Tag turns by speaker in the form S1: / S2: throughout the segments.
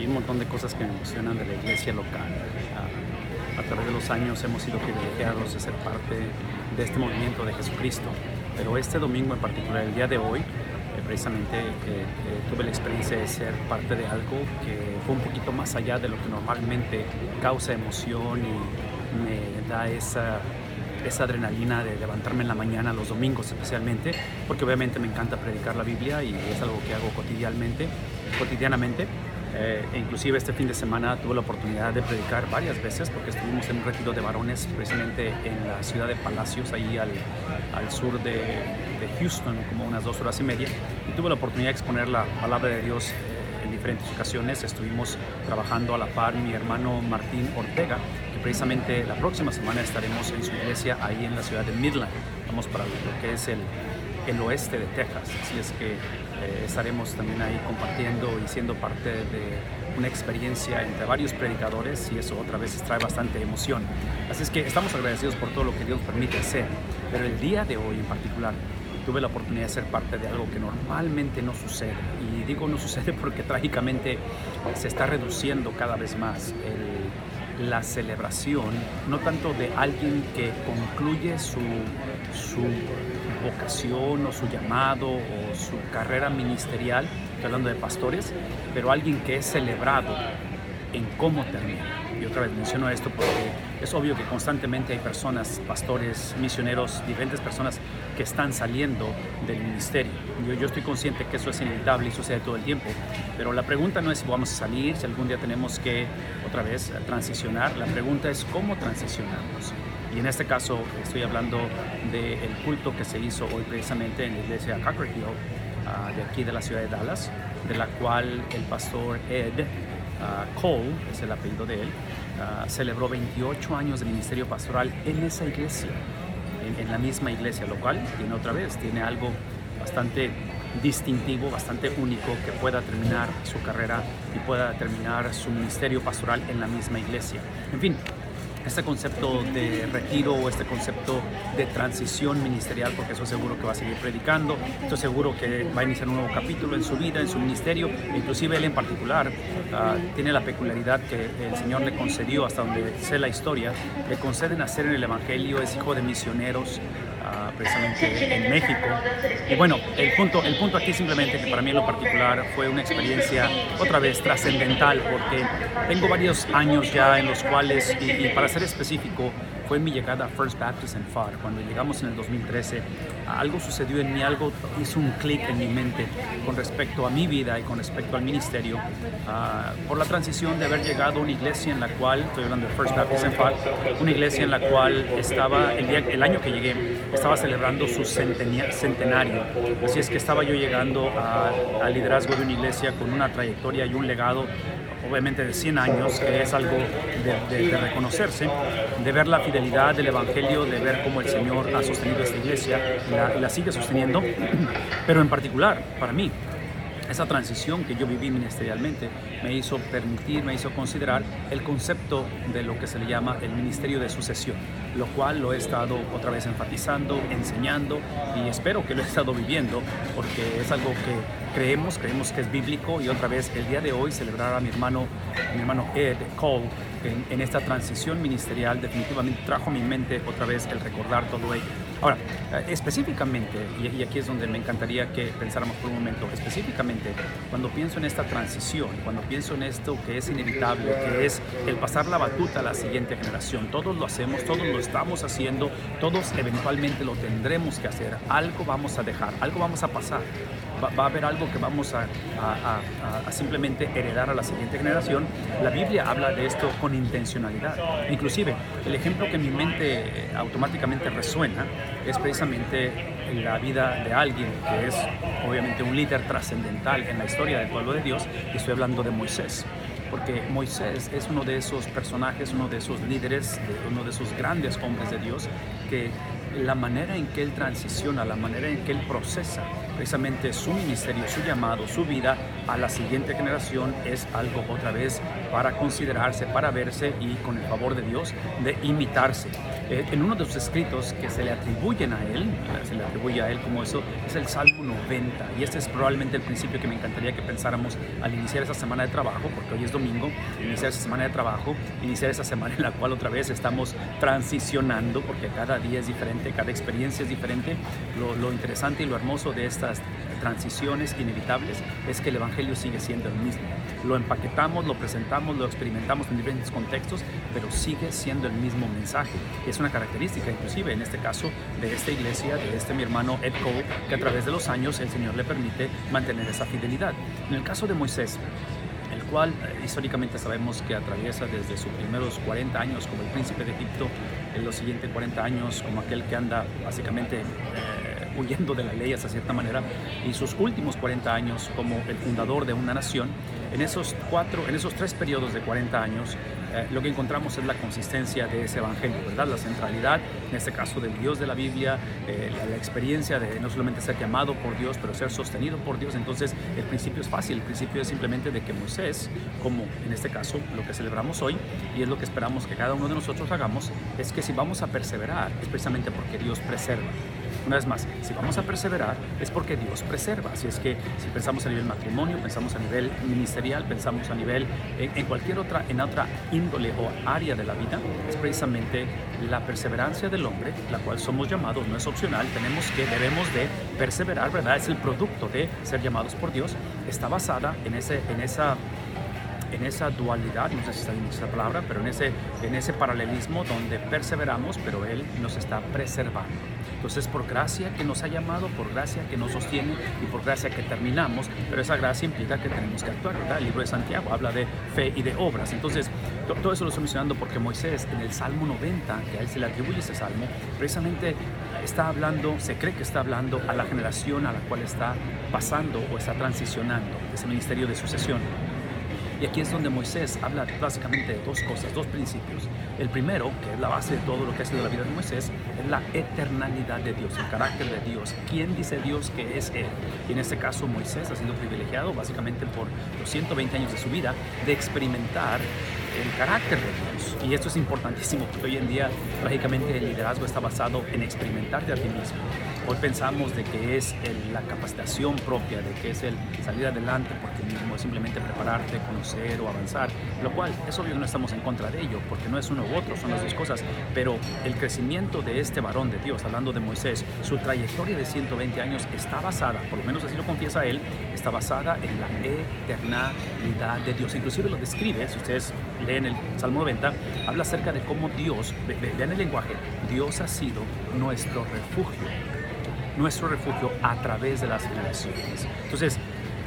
S1: Hay un montón de cosas que me emocionan de la iglesia local. Ah, a través de los años hemos sido privilegiados de ser parte de este movimiento de Jesucristo. Pero este domingo en particular, el día de hoy, eh, precisamente eh, eh, tuve la experiencia de ser parte de algo que fue un poquito más allá de lo que normalmente causa emoción y me da esa esa adrenalina de levantarme en la mañana los domingos especialmente, porque obviamente me encanta predicar la Biblia y es algo que hago cotidianamente, cotidianamente. Eh, inclusive este fin de semana tuve la oportunidad de predicar varias veces porque estuvimos en un retiro de varones precisamente en la ciudad de Palacios, ahí al, al sur de, Houston, como unas dos horas y media, y tuve la oportunidad de exponer la palabra de Dios en diferentes ocasiones. Estuvimos trabajando a la par mi hermano Martín Ortega, que precisamente la próxima semana estaremos en su iglesia ahí en la ciudad de Midland. Vamos para lo que es el, el oeste de Texas, así es que eh, estaremos también ahí compartiendo y siendo parte de una experiencia entre varios predicadores y eso otra vez trae bastante emoción. Así es que estamos agradecidos por todo lo que Dios permite hacer, pero el día de hoy en particular tuve la oportunidad de ser parte de algo que normalmente no sucede. Y digo no sucede porque trágicamente se está reduciendo cada vez más el, la celebración, no tanto de alguien que concluye su, su vocación o su llamado o su carrera ministerial, estoy hablando de pastores, pero alguien que es celebrado en cómo termina. Y otra vez menciono esto porque es obvio que constantemente hay personas, pastores, misioneros, diferentes personas que están saliendo del ministerio. Yo, yo estoy consciente que eso es inevitable y sucede todo el tiempo, pero la pregunta no es si vamos a salir, si algún día tenemos que otra vez transicionar, la pregunta es cómo transicionamos. Y en este caso estoy hablando del culto que se hizo hoy precisamente en la iglesia Cocker Hill, uh, de aquí de la ciudad de Dallas, de la cual el pastor Ed uh, Cole, es el apellido de él, uh, celebró 28 años de ministerio pastoral en esa iglesia, en, en la misma iglesia, lo cual tiene otra vez, tiene algo bastante distintivo, bastante único, que pueda terminar su carrera y pueda terminar su ministerio pastoral en la misma iglesia. En fin, este concepto de retiro o este concepto de transición ministerial, porque eso seguro que va a seguir predicando, estoy seguro que va a iniciar un nuevo capítulo en su vida, en su ministerio, inclusive él en particular uh, tiene la peculiaridad que el Señor le concedió, hasta donde sé la historia, le concede nacer en el Evangelio, es hijo de misioneros, Uh, precisamente en México. Y bueno, el punto, el punto aquí simplemente que para mí lo particular fue una experiencia otra vez trascendental porque tengo varios años ya en los cuales, y para ser específico, fue mi llegada a First Baptist en FAR. Cuando llegamos en el 2013, algo sucedió en mí, algo hizo un clic en mi mente con respecto a mi vida y con respecto al ministerio, uh, por la transición de haber llegado a una iglesia en la cual, estoy hablando de First Baptist en FAR, una iglesia en la cual estaba, el, día, el año que llegué, estaba celebrando su centenario. Así es que estaba yo llegando al liderazgo de una iglesia con una trayectoria y un legado obviamente de 100 años, que es algo de, reconocerse, de ver la fidelidad del Evangelio, de ver cómo el Señor ha sostenido esta iglesia y la, la sigue sosteniendo, pero en particular para mí, esa transición que yo viví ministerialmente me hizo permitir, me hizo considerar el concepto de lo que se le llama el ministerio de sucesión, lo cual lo he estado otra vez enfatizando, enseñando y espero que lo he estado viviendo porque es algo que creemos, creemos que es bíblico y otra vez el día de hoy celebrar a mi hermano, mi hermano Ed Cole en, en, esta transición ministerial definitivamente trajo a mi mente otra vez el recordar todo ello. Ahora, específicamente, y, y aquí es donde me encantaría que pensáramos por un momento, específicamente cuando pienso en esta transición, cuando pienso en esto que es inevitable, que es el pasar la batuta a la siguiente generación, todos lo hacemos, todos lo estamos haciendo, todos eventualmente lo tendremos que hacer, algo vamos a dejar, algo vamos a pasar va, va, a haber algo que vamos a, a, a, simplemente heredar a la siguiente generación. La Biblia habla de esto con intencionalidad. Inclusive, el ejemplo que mi mente automáticamente resuena es precisamente la vida de alguien que es obviamente un líder trascendental en la historia del pueblo de Dios, y estoy hablando de Moisés porque Moisés es uno de esos personajes, uno de esos líderes, uno de esos grandes hombres de Dios, que la manera en que él transiciona, la manera en que él procesa precisamente su ministerio, su llamado, su vida a la siguiente generación es algo otra vez para considerarse, para verse y con el favor de Dios de imitarse. Eh, en uno de sus escritos que se le atribuyen a él, se le atribuye a él como eso, es el Salmo 90. Y este es probablemente el principio que me encantaría que pensáramos al iniciar esa semana de trabajo, porque hoy es domingo, iniciar esa semana de trabajo, iniciar esa semana en la cual otra vez estamos transicionando, porque cada día es diferente, cada experiencia es diferente. Lo, lo interesante y lo hermoso de transiciones inevitables es que el Evangelio sigue siendo el mismo. Lo empaquetamos, lo presentamos, lo experimentamos en diferentes contextos, pero sigue siendo el mismo mensaje. Es una característica inclusive en este caso de esta iglesia, de este mi hermano Ed Cole, que a través de los años el Señor le permite mantener esa fidelidad. En el caso de Moisés, el cual eh, históricamente sabemos que atraviesa desde sus primeros 40 años como el príncipe de Egipto, en los siguientes 40 años como aquel que anda básicamente... Eh, huyendo de la ley hasta cierta manera, y sus últimos 40 años como el fundador de una nación, en esos, cuatro, en esos tres periodos de 40 años, eh, lo que encontramos es la consistencia de ese evangelio, ¿verdad? La centralidad, en este caso del Dios de la Biblia, eh, la, la, experiencia de no solamente ser llamado por Dios, pero ser sostenido por Dios. Entonces, el principio es fácil, el principio es simplemente de que Moisés, como en este caso lo que celebramos hoy, y es lo que esperamos que cada uno de nosotros hagamos, es que si vamos a perseverar, es precisamente porque Dios preserva. Una vez más, si vamos a perseverar es porque Dios preserva. Así es que si pensamos a nivel matrimonio, pensamos a nivel ministerial, pensamos a nivel en, en cualquier otra, en otra índole o área de la vida, es precisamente la perseverancia del hombre, la cual somos llamados, no es opcional, tenemos que, debemos de perseverar, ¿verdad? Es el producto de ser llamados por Dios, está basada en, ese, en esa en esa dualidad, no sé si está bien esa palabra, pero en ese, en ese paralelismo donde perseveramos, pero Él nos está preservando. Entonces, por gracia que nos ha llamado, por gracia que nos sostiene y por gracia que terminamos, pero esa gracia implica que tenemos que actuar, ¿verdad? El libro de Santiago habla de fe y de obras. Entonces, todo eso lo estoy mencionando porque Moisés, en el Salmo 90, que a él se le atribuye ese salmo, precisamente está hablando, se cree que está hablando a la generación a la cual está pasando o está transicionando ese ministerio de sucesión. Y aquí es donde Moisés habla básicamente de dos cosas, dos principios. El primero, que es la base de todo lo que ha sido la vida de Moisés, es la eternalidad de Dios, el carácter de Dios. ¿Quién dice Dios que es Él? Y en este caso Moisés ha sido privilegiado básicamente por los 120 años de su vida de experimentar el carácter de Dios. Y esto es importantísimo porque hoy en día, trágicamente, el liderazgo está basado en experimentarte a ti mismo. Hoy pensamos de que es el, la capacitación propia, de que es el salir adelante porque mismo, es simplemente prepararte, conocer o avanzar, lo cual es obvio que no estamos en contra de ello, porque no es uno u otro, son las dos cosas, pero el crecimiento de este varón de Dios, hablando de Moisés, su trayectoria de 120 años está basada, por lo menos así lo confiesa él, está basada en la eternalidad de Dios. Inclusive lo describe, si ustedes leen el Salmo 90, habla acerca de cómo Dios, vean el lenguaje, Dios ha sido nuestro refugio nuestro refugio a través de las generaciones. Entonces,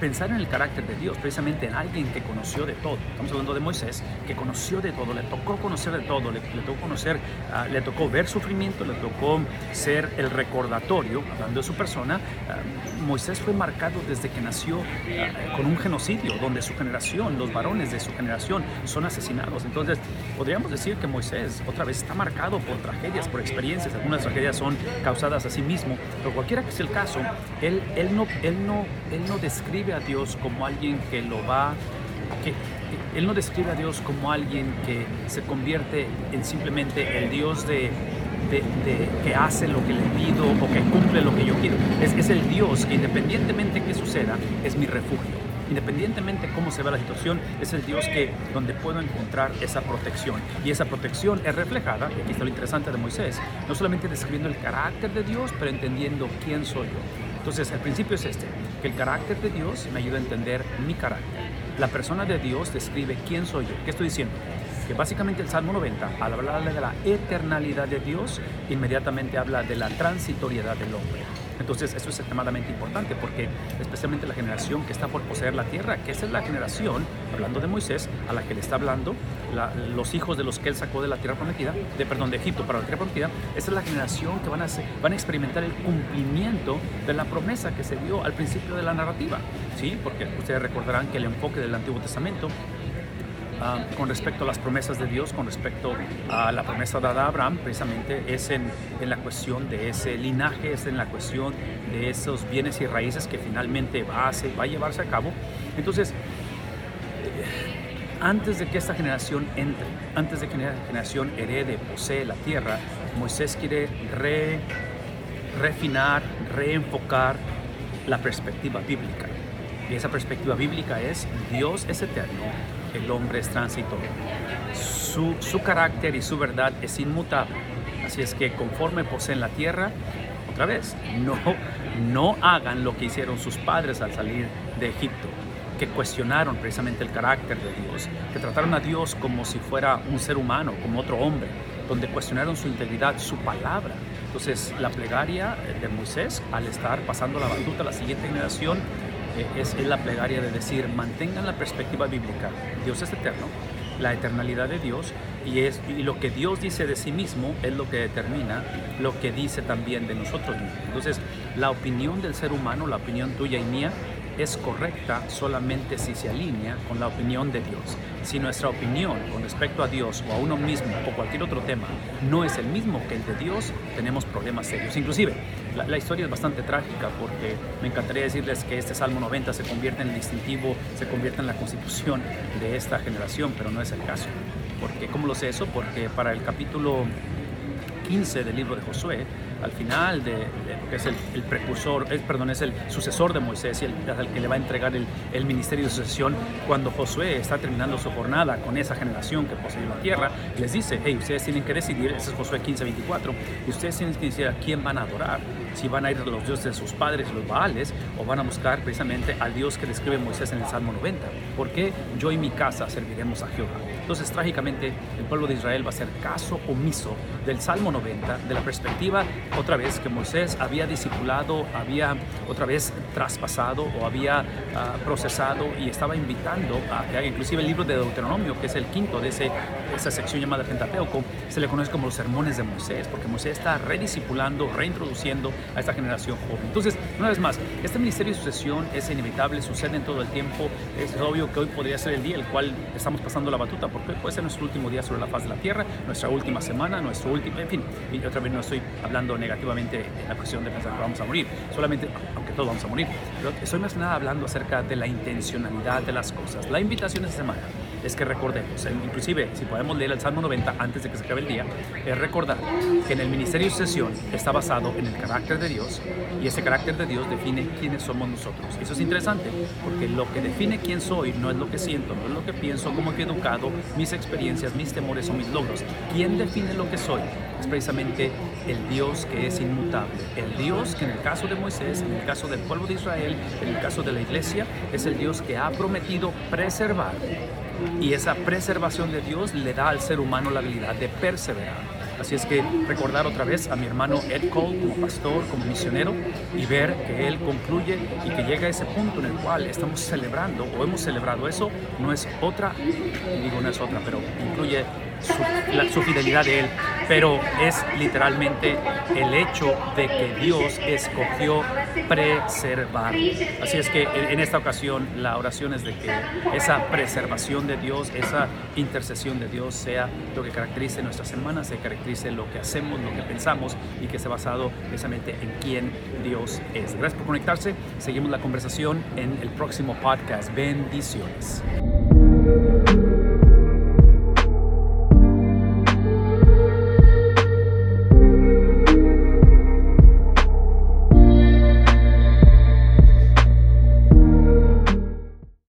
S1: pensar en el carácter de Dios, precisamente en alguien que conoció de todo. Estamos hablando de Moisés, que conoció de todo, le tocó conocer de todo, le, le tocó conocer, uh, le tocó ver sufrimiento, le tocó ser el recordatorio, hablando de su persona. Uh, Moisés fue marcado desde que nació uh, con un genocidio, donde su generación, los varones de su generación son asesinados. Entonces, podríamos decir que Moisés otra vez está marcado por tragedias, por experiencias. Algunas tragedias son causadas a sí mismo, pero cualquiera que sea el caso, él, él, no, él, no, él no describe a Dios como alguien que lo va, que Él no describe a Dios como alguien que se convierte en simplemente el Dios de, de, que hace lo que le pido o que cumple lo que yo quiero. Es, el Dios que independientemente que suceda, es mi refugio independientemente cómo se ve la situación, es el Dios que donde puedo encontrar esa protección. Y esa protección es reflejada, y aquí está lo interesante de Moisés, no solamente describiendo el carácter de Dios, pero entendiendo quién soy yo. Entonces, el principio es este, que el carácter de Dios me ayuda a entender mi carácter. La persona de Dios describe quién soy yo. ¿Qué estoy diciendo? Que básicamente el Salmo 90, al hablar de la eternalidad de Dios, inmediatamente habla de la transitoriedad del hombre. Entonces, eso es extremadamente importante porque especialmente la generación que está por poseer la tierra, que esa es la generación, hablando de Moisés, a la que le está hablando la, los hijos de los que él sacó de la tierra prometida, de perdón, de Egipto para la tierra prometida, esa es la generación que van a, hacer, van a experimentar el cumplimiento de la promesa que se dio al principio de la narrativa, ¿sí? Porque ustedes recordarán que el enfoque del Antiguo Testamento ah, con respecto a las promesas de Dios, con respecto a la promesa dada a Abraham, precisamente es en, en la cuestión de ese linaje, es en la cuestión de esos bienes y raíces que finalmente va a, va a llevarse a cabo. Entonces, antes de que esta generación entre, antes de que esta generación herede, posee la tierra, Moisés quiere refinar, reenfocar la perspectiva bíblica. Y esa perspectiva bíblica es Dios es eterno, el hombre es transitorio. Su, su carácter y su verdad es inmutable. Así es que conforme poseen la tierra, otra vez, no, no hagan lo que hicieron sus padres al salir de Egipto que cuestionaron precisamente el carácter de Dios, que trataron a Dios como si fuera un ser humano, como otro hombre, donde cuestionaron su integridad, su palabra. Entonces, la plegaria de Moisés, al estar pasando la batuta a la siguiente generación, eh, es, la plegaria de decir, mantengan la perspectiva bíblica, Dios es eterno, la eternalidad de Dios y, es, y lo que Dios dice de sí mismo es lo que determina lo que dice también de nosotros mismos. Entonces, la opinión del ser humano, la opinión tuya y mía, es correcta solamente si se alinea con la opinión de Dios. Si nuestra opinión con respecto a Dios o a uno mismo o cualquier otro tema no es el mismo que el de Dios, tenemos problemas serios. Inclusive, la, historia es bastante trágica porque me encantaría decirles que este Salmo 90 se convierte en el distintivo, se convierte en la constitución de esta generación, pero no es el caso. Porque, ¿Cómo lo sé eso? Porque para el capítulo 15 del libro de Josué, al final de, que es el, precursor, perdón, es el sucesor de Moisés y el, que le va a entregar el, el, ministerio de sucesión cuando Josué está terminando su jornada con esa generación que posee la tierra, les dice, hey, ustedes tienen que decidir, ese es Josué 15, 24, y ustedes tienen que decidir a quién van a adorar, si van a ir a los dioses de sus padres, los Baales, o van a buscar precisamente al Dios que describe Moisés en el Salmo 90, porque yo y mi casa serviremos a Jehová. Entonces, trágicamente, el pueblo de Israel va a hacer caso omiso del Salmo 90, de la perspectiva otra vez que Moisés había discipulado, había otra vez traspasado o había ah, procesado y estaba invitando a que inclusive el libro de Deuteronomio, que es el quinto de ese, esa sección llamada Pentateuco, se le conoce como los sermones de Moisés, porque Moisés está rediscipulando, reintroduciendo a esta generación joven. Entonces, una vez más, este ministerio de sucesión es inevitable, sucede en todo el tiempo, es obvio que hoy podría ser el día el cual estamos pasando la batuta, porque puede ser nuestro último día sobre la faz de la tierra, nuestra última semana, nuestro último, en fin, y otra vez no estoy hablando negativamente en la cuestión de pensar que vamos a morir, solamente, aunque todos vamos a morir, pero estoy más nada hablando acerca de la intencionalidad de las cosas. La invitación esta semana es que recordemos, inclusive si podemos leer el Salmo 90 antes de que se acabe el día, es recordar que en el ministerio de sucesión está basado en el carácter de Dios y ese carácter de Dios define quiénes somos nosotros. Eso es interesante porque lo que define quién soy no es lo que siento, no es lo que pienso, cómo he educado, mis experiencias, mis temores o mis logros. ¿Quién define lo que soy? Es precisamente el Dios que es inmutable. El Dios que en el caso de Moisés, en el caso del pueblo de Israel, en el caso de la iglesia, es el Dios que ha prometido preservar y esa preservación de Dios le da al ser humano la habilidad de perseverar. Así es que recordar otra vez a mi hermano Ed Cole como pastor, como misionero y ver que él concluye y que llega a ese punto en el cual estamos celebrando o hemos celebrado eso, no es otra, digo no es otra, pero incluye su, fidelidad de Él, pero es literalmente el hecho de que Dios escogió preservar. Así es que en esta ocasión la oración es de que esa preservación de Dios, esa intercesión de Dios sea lo que caracterice nuestras semanas, se caracterice lo que hacemos, lo que pensamos y que esté basado precisamente en quién Dios es. Gracias por conectarse. Seguimos la conversación en el próximo podcast. Bendiciones.